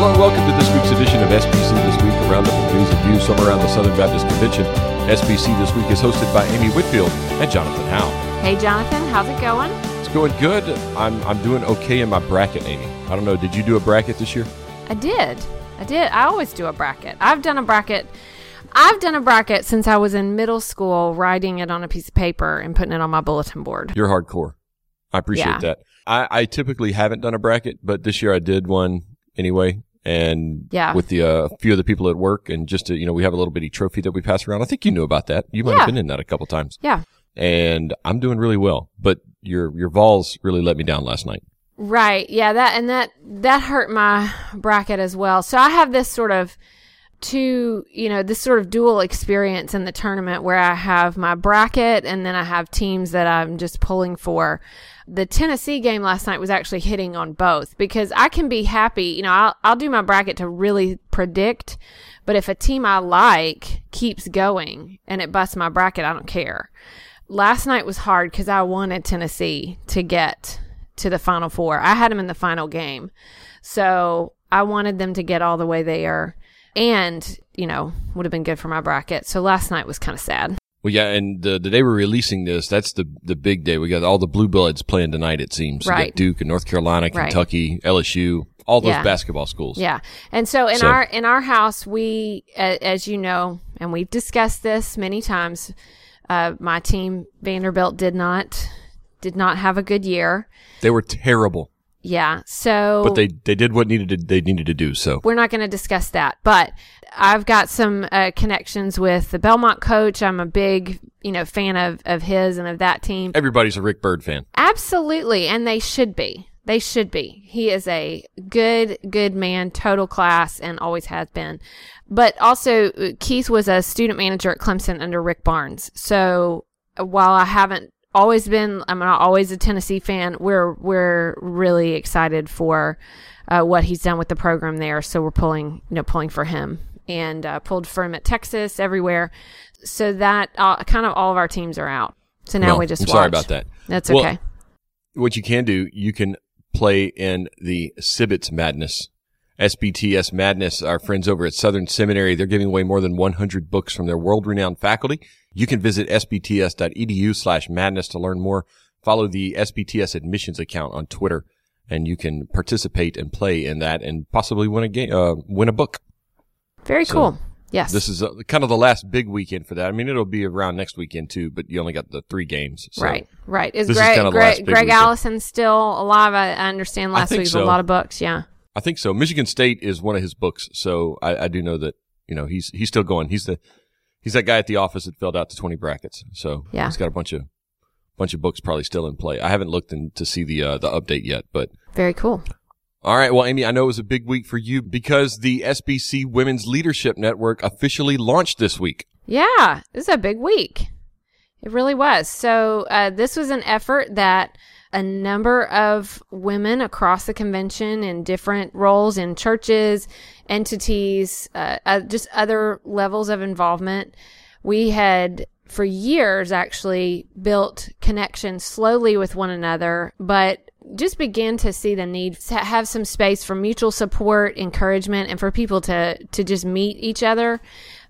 Hello and welcome to this week's edition of SBC This Week, a roundup of news and views from around the Southern Baptist Convention. SBC This Week is hosted by Amy Whitfield and Jonathan Howe. Hey, Jonathan, how's it going? It's going good. I'm, I'm doing okay in my bracket, Amy. I don't know, did you do a bracket this year? I did. I did. I always do a bracket. I've done a bracket. I've done a bracket since I was in middle school, writing it on a piece of paper and putting it on my bulletin board. You're hardcore. I appreciate Yeah. that. I, I typically haven't done a bracket, but this year I did one anyway. And Yeah. with the uh, few of the people at work, and just to, you know, we have a little bitty trophy that we pass around. I think you knew about that. You might Yeah. have been in that a couple times. Yeah. and I'm doing really well. But your your Vols really let me down last night. Right. Yeah, that and that that hurt my bracket as well. So I have this sort of two, you know, this sort of dual experience in the tournament where I have my bracket and then I have teams that I'm just pulling for. The Tennessee game last night was actually hitting on both because I can be happy, you know, I'll I'll do my bracket to really predict, but if a team I like keeps going and it busts my bracket, I don't care. Last night was hard because I wanted Tennessee to get to the final four. I had them in the final game. So I wanted them to get all the way there and, you know, would have been good for my bracket. So last night was kind of sad. Well, yeah, and the the day we're releasing this, that's the the big day. We got all the blue bloods playing tonight. It seems. Right. Duke and North Carolina, Right. Kentucky, LSU, all those Yeah. basketball schools. Yeah. And so in So- our in our house, we as you know, and we've discussed this many times, uh, my team Vanderbilt did not did not have a good year. They were terrible, Yeah. So but they they did what needed to, they needed to do. So we're not going to discuss that. But I've got some uh, connections with the Belmont coach. I'm a big, you know, fan of, of his and of that team. everybody's a Rick Byrd fan. Absolutely. And they should be. They should be. He is a good, good man, total class, and always has been. But also, uh, Keith was a student manager at Clemson under Rick Barnes. So uh, while I haven't always been, I'm not always a Tennessee fan, we're, we're really excited for uh, what he's done with the program there. So we're pulling, you know, pulling for him and uh, pulled for him at Texas, everywhere. So that uh, kind of all of our teams are out. So now we just I'm sorry about that. That's Well, okay. What you can do, you can play in the SBTS Madness. SBTS Madness, our friends over at Southern Seminary, they're giving away more than 100 books from their world-renowned faculty. You can visit sbts.edu slash madness to learn more. Follow the SBTS admissions account on Twitter, and you can participate and play in that and possibly win a game, uh, win a book. Very So, cool. Yes. This is uh, kind of the last big weekend for that. I mean, it'll be around next weekend too, but you only got the three games. So. right. Right. Is this is Greg kinda Greg, Greg. Allison still alive? I, I understand last think week was so. a lot of books. Yeah. I think so. Michigan State is one of his books, so I, I do know that you know he's he's still going. He's the he's that guy at the office that filled out the twenty brackets. So Yeah. he's got a bunch of bunch of books probably still in play. I haven't looked in to see the uh, the update yet, but Very cool. all right. Well, Amy, I know it was a big week for you because the SBC Women's Leadership Network officially launched this week. Yeah. This is a big week. It really was. So, uh, this was an effort that a number of women across the convention in different roles in churches, entities, uh, uh, just other levels of involvement. We had for years actually built connections slowly with one another, but just began to see the need to have some space for mutual support, encouragement, and for people to, to just meet each other.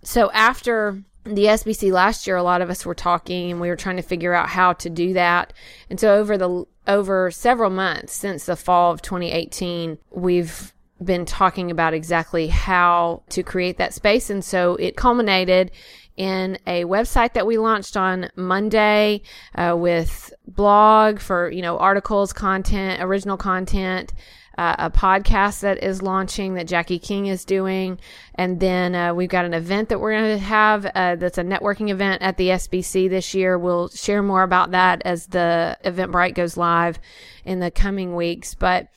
So after the SBC last year, a lot of us were talking and we were trying to figure out how to do that. And so over the over several months since the fall of 2018, we've been talking about exactly how to create that space. And so it culminated in a website that we launched on Monday uh, with blog for you know articles, content, original content, uh, a podcast that is launching that Jacki King is doing, and then uh, we've got an event that we're going to have uh, that's a networking event at the SBC this year. We'll share more about that as the Eventbrite goes live in the coming weeks, but.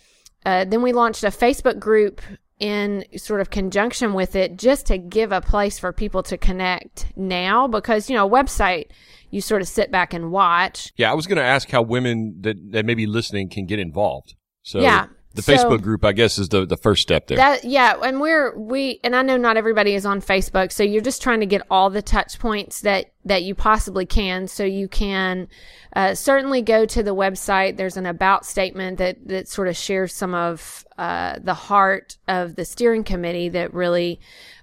Uh, then we launched a Facebook group in sort of conjunction with it just to give a place for people to connect now because, you know, a website, you sort of sit back and watch. Yeah, I was going to ask how women that, that may be listening can get involved. So Yeah. The So- Facebook group, I guess, is the, the first step there. That yeah, and we're we and I know not everybody is on Facebook, so you're just trying to get all the touch points that that you possibly can. So you can uh, certainly go to the website. There's an about statement that that sort of shares some of uh, the heart of the steering committee that really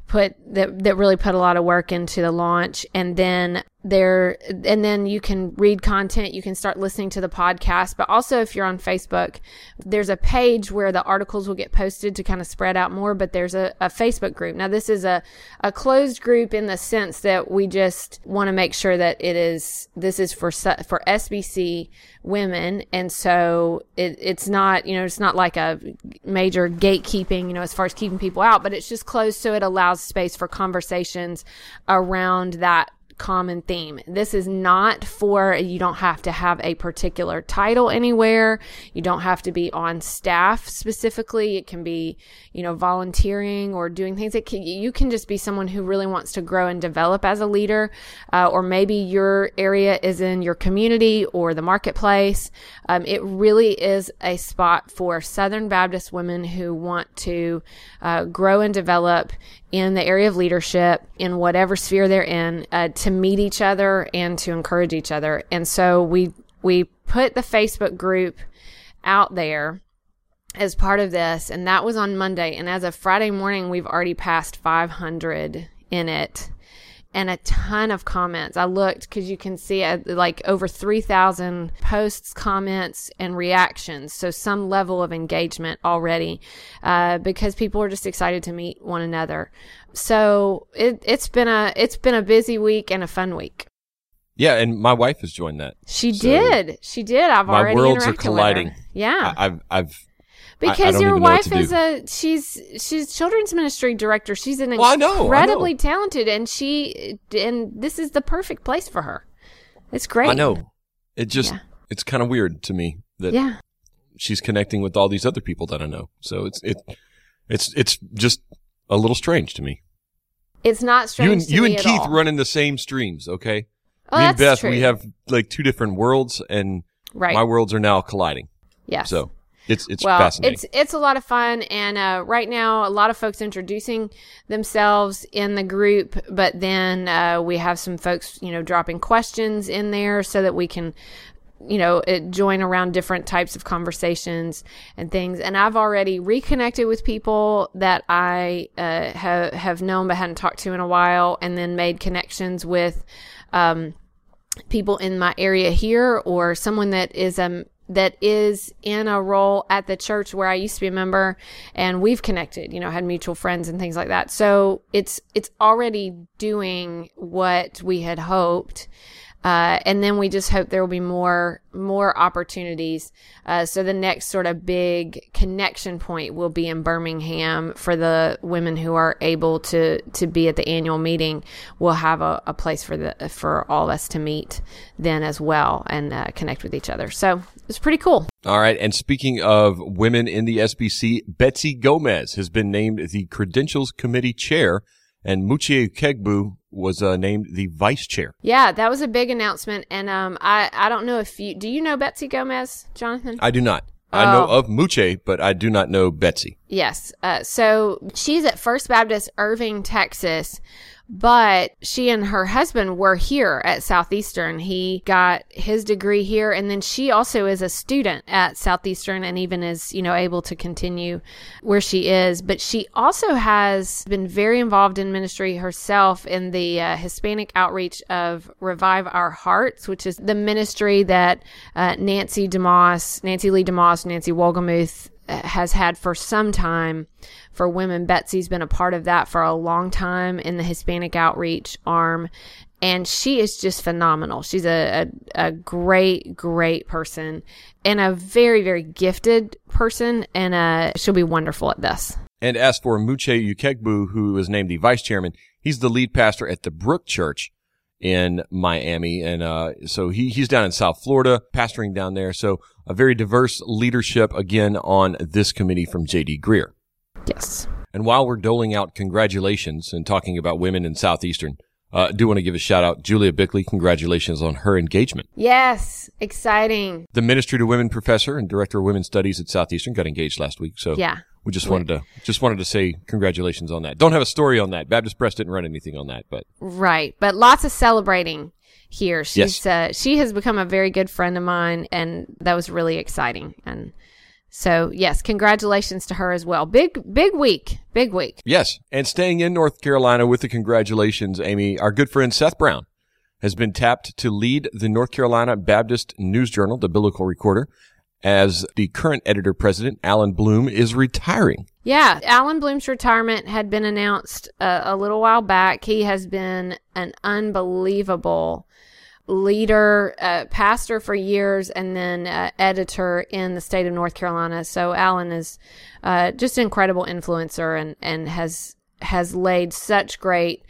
put that that really put a lot of work into the launch and then there and then you can read content you can start listening to the podcast. But also if you're on facebook there's a page where the articles will get posted to kind of spread out more but there's a, a facebook group. Now this is a, a closed group in the sense that we just want to make sure that it is this is for for sbc women. And so it, it's not you know it's not like a major gatekeeping you know as far as keeping people out but it's just closed so it allows space for conversations around that common theme. This is not for you don't have to have a particular title anywhere. You don't have to be on staff specifically. It can be, you know, volunteering or doing things. It can, you can just be someone who really wants to grow and develop as a leader, uh, or maybe your area is in your community or the marketplace. Um, it really is a spot for Southern Baptist women who want to uh, grow and develop in the area of leadership in whatever sphere they're in uh, to meet each other and to encourage each other. And so we we put the Facebook group out there as part of this, and that was on Monday. And as of Friday morning, we've already passed 500 in it. And a ton of comments. I looked because you can see uh, like over 3,000 posts, comments, and reactions. So some level of engagement already uh, because people are just excited to meet one another. So it, it's been a it's been a busy week and a fun week. yeah, and my wife has joined that. She So did. She did. I've my already worlds are interacted colliding. With her. Yeah, I, I've, I've, because your even know what wife is a she's she's children's ministry director. She's an Well, I know, I know. incredibly talented, and she and this is the perfect place for her. It's great. I know. It just, Yeah. it's kind of weird to me that Yeah, she's connecting with all these other people that I know. So it's, it, it's, it's just a little strange to me. it's not strange. you and, you and Keith all. running the same streams, okay? Oh, me and Beth, we have like two different worlds and right. my worlds are now colliding. yes. So it's, it's well, fascinating. it's it's a lot of fun, and uh, right now a lot of folks introducing themselves in the group, but then uh, we have some folks, you know, dropping questions in there so that we can, you know, it, join around different types of conversations and things. And I've already reconnected with people that I uh, have have known but hadn't talked to in a while, and then made connections with. Um, people in my area here or someone that is um that is in a role at the church where I used to be a member and we've connected, you know, had mutual friends and things like that. So it's it's already doing what we had hoped. Uh, and then we just hope there will be more more opportunities. Uh, so the next sort of big connection point will be in Birmingham for the women who are able to to be at the annual meeting. We'll have a, a place for the for all of us to meet then as well and uh, connect with each other. So it's pretty cool. All right. And speaking of women in the SBC, Betsy Gomez has been named the Credentials Committee Chair, and Muche Ukegbu was uh, named the Vice Chair. Yeah, that was a big announcement, and um, I I don't know if you do you know Betsy Gomez, Jonathan? I do not. I know Oh. of Muche, but I do not know Betsy. Yes. Uh, so she's at First Baptist Irving, Texas, but she and her husband were here at Southeastern. He got his degree here, and then she also is a student at Southeastern and even is, you know, able to continue where she is. But she also has been very involved in ministry herself in the uh, Hispanic outreach of Revive Our Hearts, which is the ministry that uh, Nancy DeMoss, Nancy Lee DeMoss, Nancy Wolgemuth has had for some time for women. Betsy's been a part of that for a long time in the Hispanic outreach arm. And she is just phenomenal. She's a, a, a great, great person and a very, very gifted person. And uh, she'll be wonderful at this. And as for Muche Ukegbu, who is named the Vice Chairman, he's the lead pastor at the Brook Church in Miami. And uh, so he, he's down in South Florida, pastoring down there. So a very diverse leadership again on this committee from J.D. Greear. Yes. And while we're doling out congratulations and talking about women in Southeastern, Uh, I do want to give a shout out. Julia Bickley, congratulations on her engagement. Yes, exciting. The Ministry to Women professor and director of women's studies at Southeastern got engaged last week. So Yeah. we just wanted to, just wanted to say congratulations on that. Don't have a story on that. Baptist Press didn't run anything on that, but Right. But lots of celebrating here. She's Yes. uh, she has become a very good friend of mine and that was really exciting. And so yes, congratulations to her as well. Big big week. Big week. Yes. And staying in North Carolina with the congratulations, Amy, our good friend Seth Brown has been tapped to lead the North Carolina Baptist News Journal, the Biblical Recorder, as the current editor president, Allan Blume, is retiring. Yeah, Allan Blume's retirement had been announced uh, a little while back. He has been an unbelievable leader, uh, pastor for years, and then uh, editor in the state of North Carolina. So Allan is uh, just an incredible influencer and and has has laid such great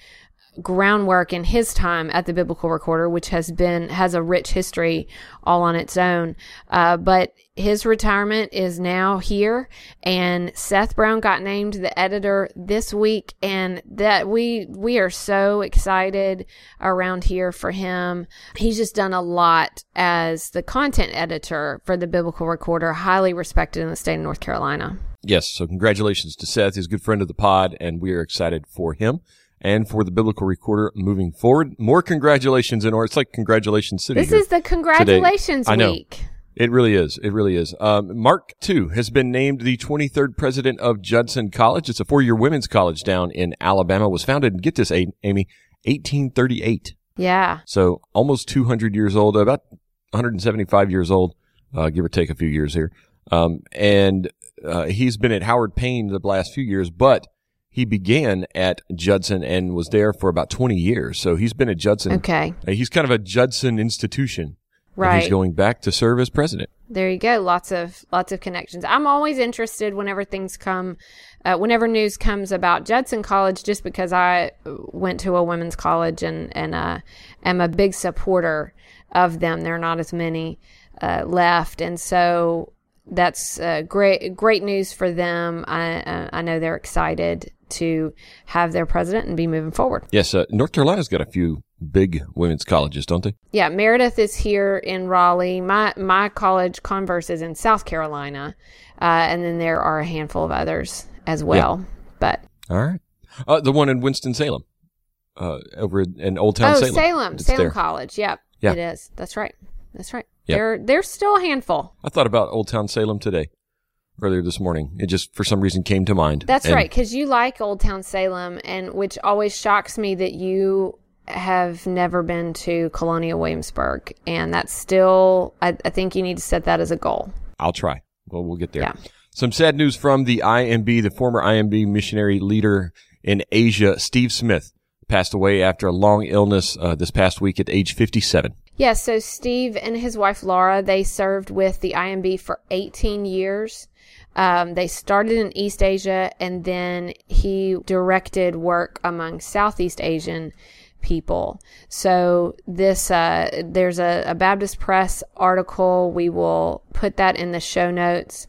groundwork in his time at the biblical recorder which has been has a rich history all on its own uh, but his retirement is now here and seth brown got named the editor this week and that we we are so excited around here for him he's just done a lot as the content editor for the biblical recorder highly respected in the state of north carolina Yes. So congratulations to Seth. He's a good friend of the pod, and we are excited for him and for the Biblical Recorder moving forward. More congratulations in or it's like congratulations city. this is the congratulations know. week It really is. It really is. Um, Mark Tew, has been named the 23rd president of Judson College. It's a four-year women's college down in Alabama. Was founded, and get this, Amy, 1838. yeah So almost 200 years old, about 175 years old, uh, give or take a few years here. Um, and uh, he's been at Howard Payne the last few years, but he began at Judson and was there for about 20 years. So he's been at Judson. okay He's kind of a Judson institution. And right he's going back to serve as president. there you go lots of lots of connections i'm always interested whenever things come uh, whenever news comes about judson college just because i went to a women's college and and uh, am a big supporter of them there are not as many uh, left and so that's uh, great great news for them I, uh, I know they're excited to have their president and be moving forward Yes, uh, North Carolina's got a few big women's colleges, don't they? Yeah, Meredith is here in Raleigh. My my college, Converse, is in South Carolina, uh, and then there are a handful of others as well. But All right. Uh, the one in Winston Salem, uh, over in, Old Town oh, Salem. Salem, Salem there. College. Yep, Yeah. it is. That's right. That's right. Yep. They're they're still a handful. I thought about Old Town Salem today, earlier this morning. It just for some reason came to mind. That's And- right, because you like Old Town Salem, and which always shocks me that you have never been to Colonial Williamsburg, and that's still. I, I think you need to set that as a goal. I'll try. Well, we'll get there. Yeah. Some sad news from the IMB, the former IMB missionary leader in Asia, Steve Smith, passed away after a long illness uh, this past week at age 57. Yes, so Steve and his wife Laura, they served with the IMB for 18 years. Um, they started in East Asia and then he directed work among Southeast Asian people. So this, uh, there's a, a Baptist Press article. We will put that in the show notes,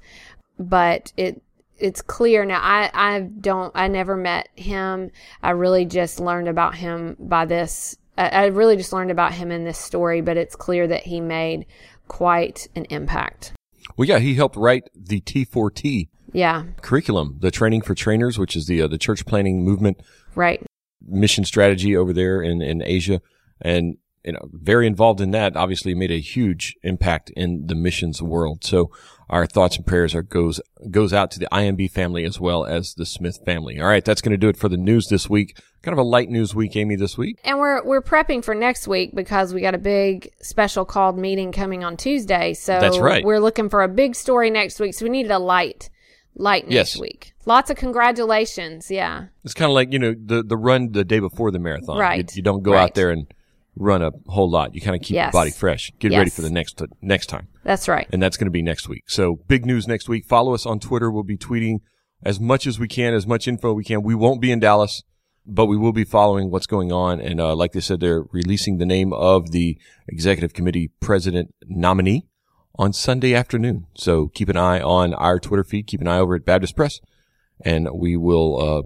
but it, it's clear now. I, I don't, I never met him. I really just learned about him by this. I, I really just learned about him in this story, but it's clear that he made quite an impact. Well, yeah, he helped write the T4T Yeah, curriculum, the training for trainers, which is the uh, the church planting movement right. mission strategy over there in, in Asia. And, you know, very involved in that, obviously made a huge impact in the missions world. So our thoughts and prayers are goes, goes out to the IMB family as well as the Smith family. All right. That's going to do it for the news this week. Kind of a light news week, Amy, this week. And we're we're prepping for next week because we got a big special called meeting coming on Tuesday. So That's right. We're looking for a big story next week. So we needed a light light news Yes. week. Lots of congratulations. Yeah. It's kind of like, you know, the, the run the day before the marathon. Right. You, you don't go Right. out there and run a whole lot. You kind of keep Yes. your body fresh. Get ready for the next, next time. That's right. and that's going to be next week. So big news next week. Follow us on Twitter. We'll be tweeting as much as we can, as much info we can. We won't be in Dallas, but we will be following what's going on. And uh, like they said, they're releasing the name of the executive committee president nominee on Sunday afternoon. So keep an eye on our Twitter feed. Keep an eye over at Baptist Press, and we will uh,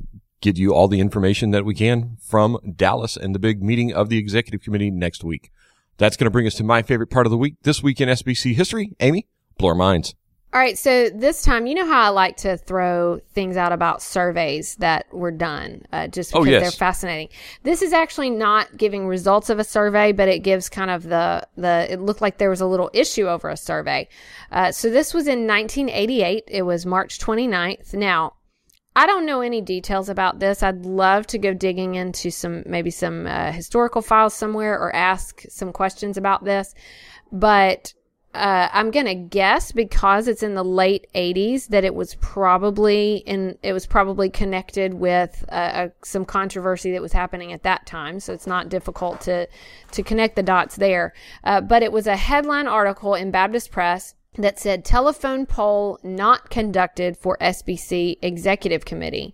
give you all the information that we can from Dallas and the big meeting of the executive committee next week. That's going to bring us to my favorite part of the week this week in SBC history. Amy, blow our minds. All right, so this time, you know how I like to throw things out about surveys that were done, uh, just Oh, because yes. they're fascinating. This is actually not giving results of a survey, but it gives kind of the the. It looked like there was a little issue over a survey. Uh, so this was in 1988. It was March 29th. Now, I don't know any details about this. I'd love to go digging into some maybe some uh, historical files somewhere or ask some questions about this, but uh, I'm gonna guess because it's in the late 80s that it was probably in it was probably connected with uh, some controversy that was happening at that time. So it's not difficult to to connect the dots there. Uh, but it was a headline article in Baptist Press that said telephone poll not conducted for SBC executive committee.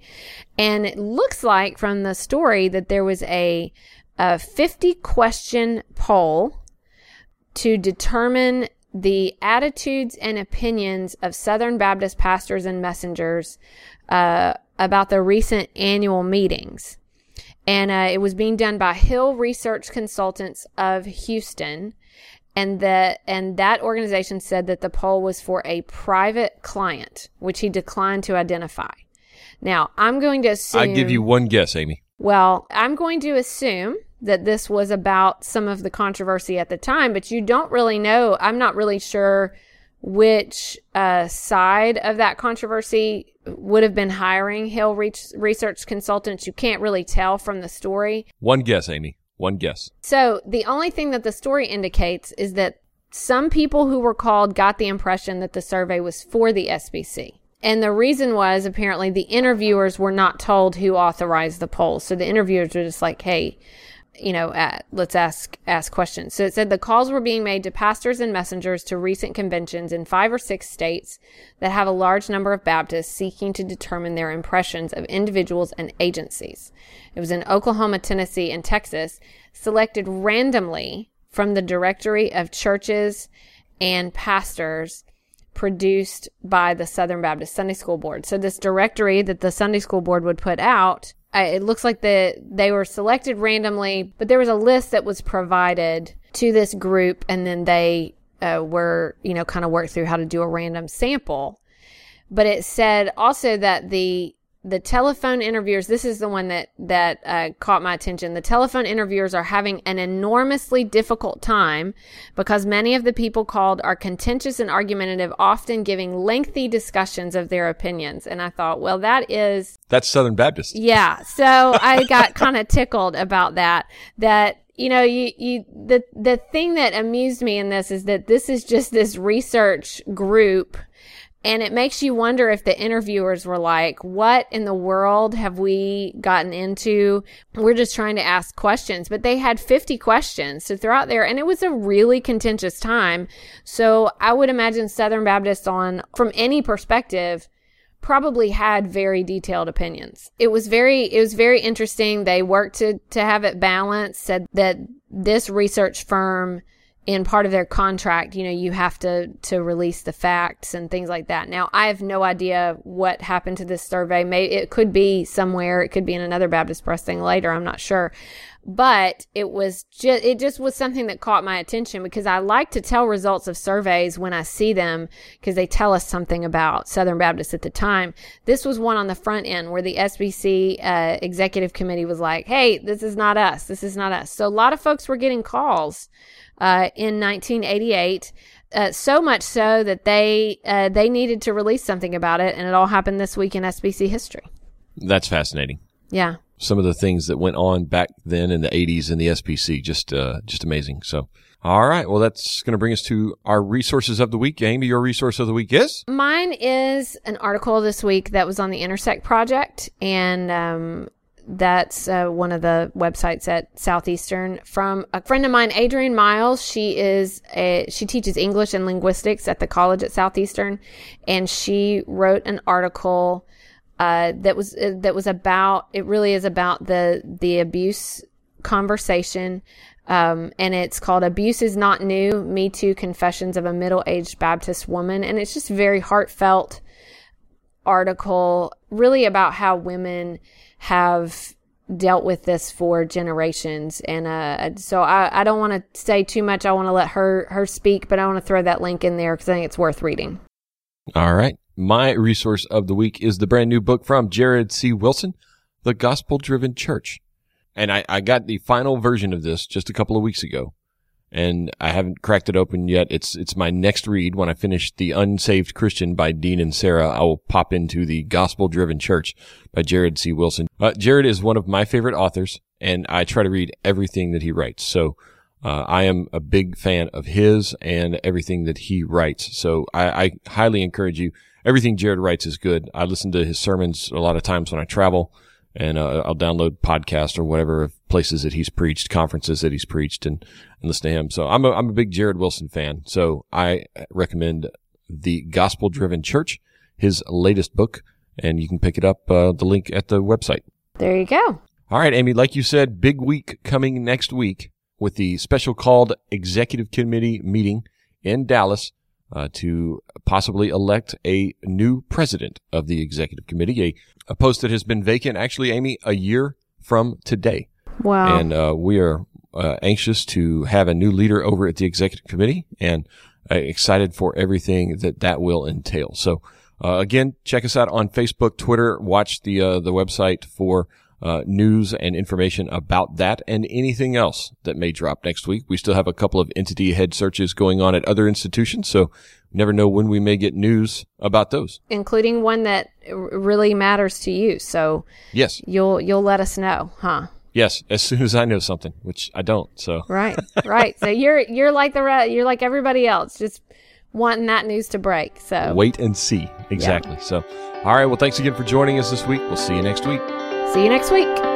And it looks like from the story that there was a, a 50 question poll to determine the attitudes and opinions of Southern Baptist pastors and messengers uh, about the recent annual meetings. And uh, it was being done by Hill Research Consultants of Houston and that and that organization said that the poll was for a private client, which he declined to identify. Now, I'm going to assume I give you one guess, Amy. well, I'm going to assume that this was about some of the controversy at the time, but you don't really know. I'm not really sure which uh, side of that controversy would have been hiring Hill Reach- Research Consultants. You can't really tell from the story. One guess, Amy. One guess. So the only thing that the story indicates is that some people who were called got the impression that the survey was for the SBC. And the reason was apparently the interviewers were not told who authorized the poll. So the interviewers were just like, hey, you know, uh, let's ask ask questions. So it said the calls were being made to pastors and messengers to recent conventions in five or six states that have a large number of Baptists seeking to determine their impressions of individuals and agencies. It was in Oklahoma, Tennessee, and Texas, selected randomly from the directory of churches and pastors produced by the Southern Baptist Sunday School Board. So this directory that the Sunday School Board would put out, uh, it looks like the they were selected randomly, but there was a list that was provided to this group, and then they uh, were you know kind of worked through how to do a random sample. But it said also that the the telephone interviewers this is the one that that uh, caught my attention the telephone interviewers are having an enormously difficult time because many of the people called are contentious and argumentative often giving lengthy discussions of their opinions and i thought well that is That's Southern Baptist. yeah. So I got kind of tickled about that. That, you know, you, you, the, the thing that amused me in this is that this is just this research group. And it makes you wonder if the interviewers were like, what in the world have we gotten into? We're just trying to ask questions, but they had 50 questions to throw out there and it was a really contentious time. So I would imagine Southern Baptists on, from any perspective, probably had very detailed opinions. It was very it was very interesting. They worked to to have it balanced, said that this research firm in part of their contract, you know, you have to to release the facts and things like that. Now, I have no idea what happened to this survey. Maybe it could be somewhere, it could be in another Baptist Press thing later, I'm not sure. But it was just it just was something that caught my attention because I like to tell results of surveys when I see them because they tell us something about Southern Baptist at the time. This was one on the front end where the SBC uh, executive committee was like, "Hey, this is not us. This is not us." So a lot of folks were getting calls uh, in 1988. Uh, so much so that they uh, they needed to release something about it, and it all happened this week in SBC history. That's fascinating. Yeah, Some of the things that went on back then in the 80s in the SBC, just uh, just amazing. So, all right. Well, that's going to bring us to our resources of the week. Amy, your resource of the week is? Mine is an article this week that was on the Intersect Project, and um, that's uh, one of the websites at Southeastern from a friend of mine, Adrienne Miles. She is a, she teaches English and linguistics at the college at Southeastern, and she wrote an article uh, that was uh, that was about it. Really is about the the abuse conversation. Um, and it's called Abuse is Not New Me Too Confessions of a Middle Aged Baptist Woman. And it's just very heartfelt article really about how women have dealt with this for generations. And uh, so I, I don't want to say too much. I want to let her her speak but i want to throw that link in there because i think it's worth reading. All right. My resource of the week is the brand new book from jared c. Wilson the gospel driven church. And I, I got the final version of this just a couple of weeks ago and I haven't cracked it open yet. It's it's my next read. When I finish The Unsaved Christian by Dean Inserra, I will pop into The Gospel Driven Church by Jared C. Wilson. Uh, Jared is one of my favorite authors, and I try to read everything that he writes. So uh, I am a big fan of his and everything that he writes. So I, I highly encourage you. Everything Jared writes is good. I listen to his sermons a lot of times when I travel and uh, I'll download podcasts or whatever of places that he's preached, conferences that he's preached, and, and listen to him. So I'm a, I'm a big Jared Wilson fan. So I recommend the Gospel Driven Church, his latest book, and you can pick it up. Uh, the link at the website. There you go. All right, Amy. Like you said, big week coming next week with the special called executive committee meeting in Dallas uh, to possibly elect a new president of the executive committee, a, a post that has been vacant, actually, Amy, a year from today. Wow. And uh, we are uh, anxious to have a new leader over at the executive committee and uh, excited for everything that that will entail. So, uh, again, check us out on Facebook, Twitter, watch the, uh, the website for uh, news and information about that and anything else that may drop next week. We still have a couple of entity head searches going on at other institutions, so never know when we may get news about those, including one that really matters to you. So yes, you'll you'll let us know, huh? Yes, as soon as I know something, which I don't. So right, right. So you're you're like the re- you're like everybody else, just wanting that news to break. So wait and see exactly. Yeah. So, all right. Well, thanks again for joining us this week. We'll see you next week. See you next week.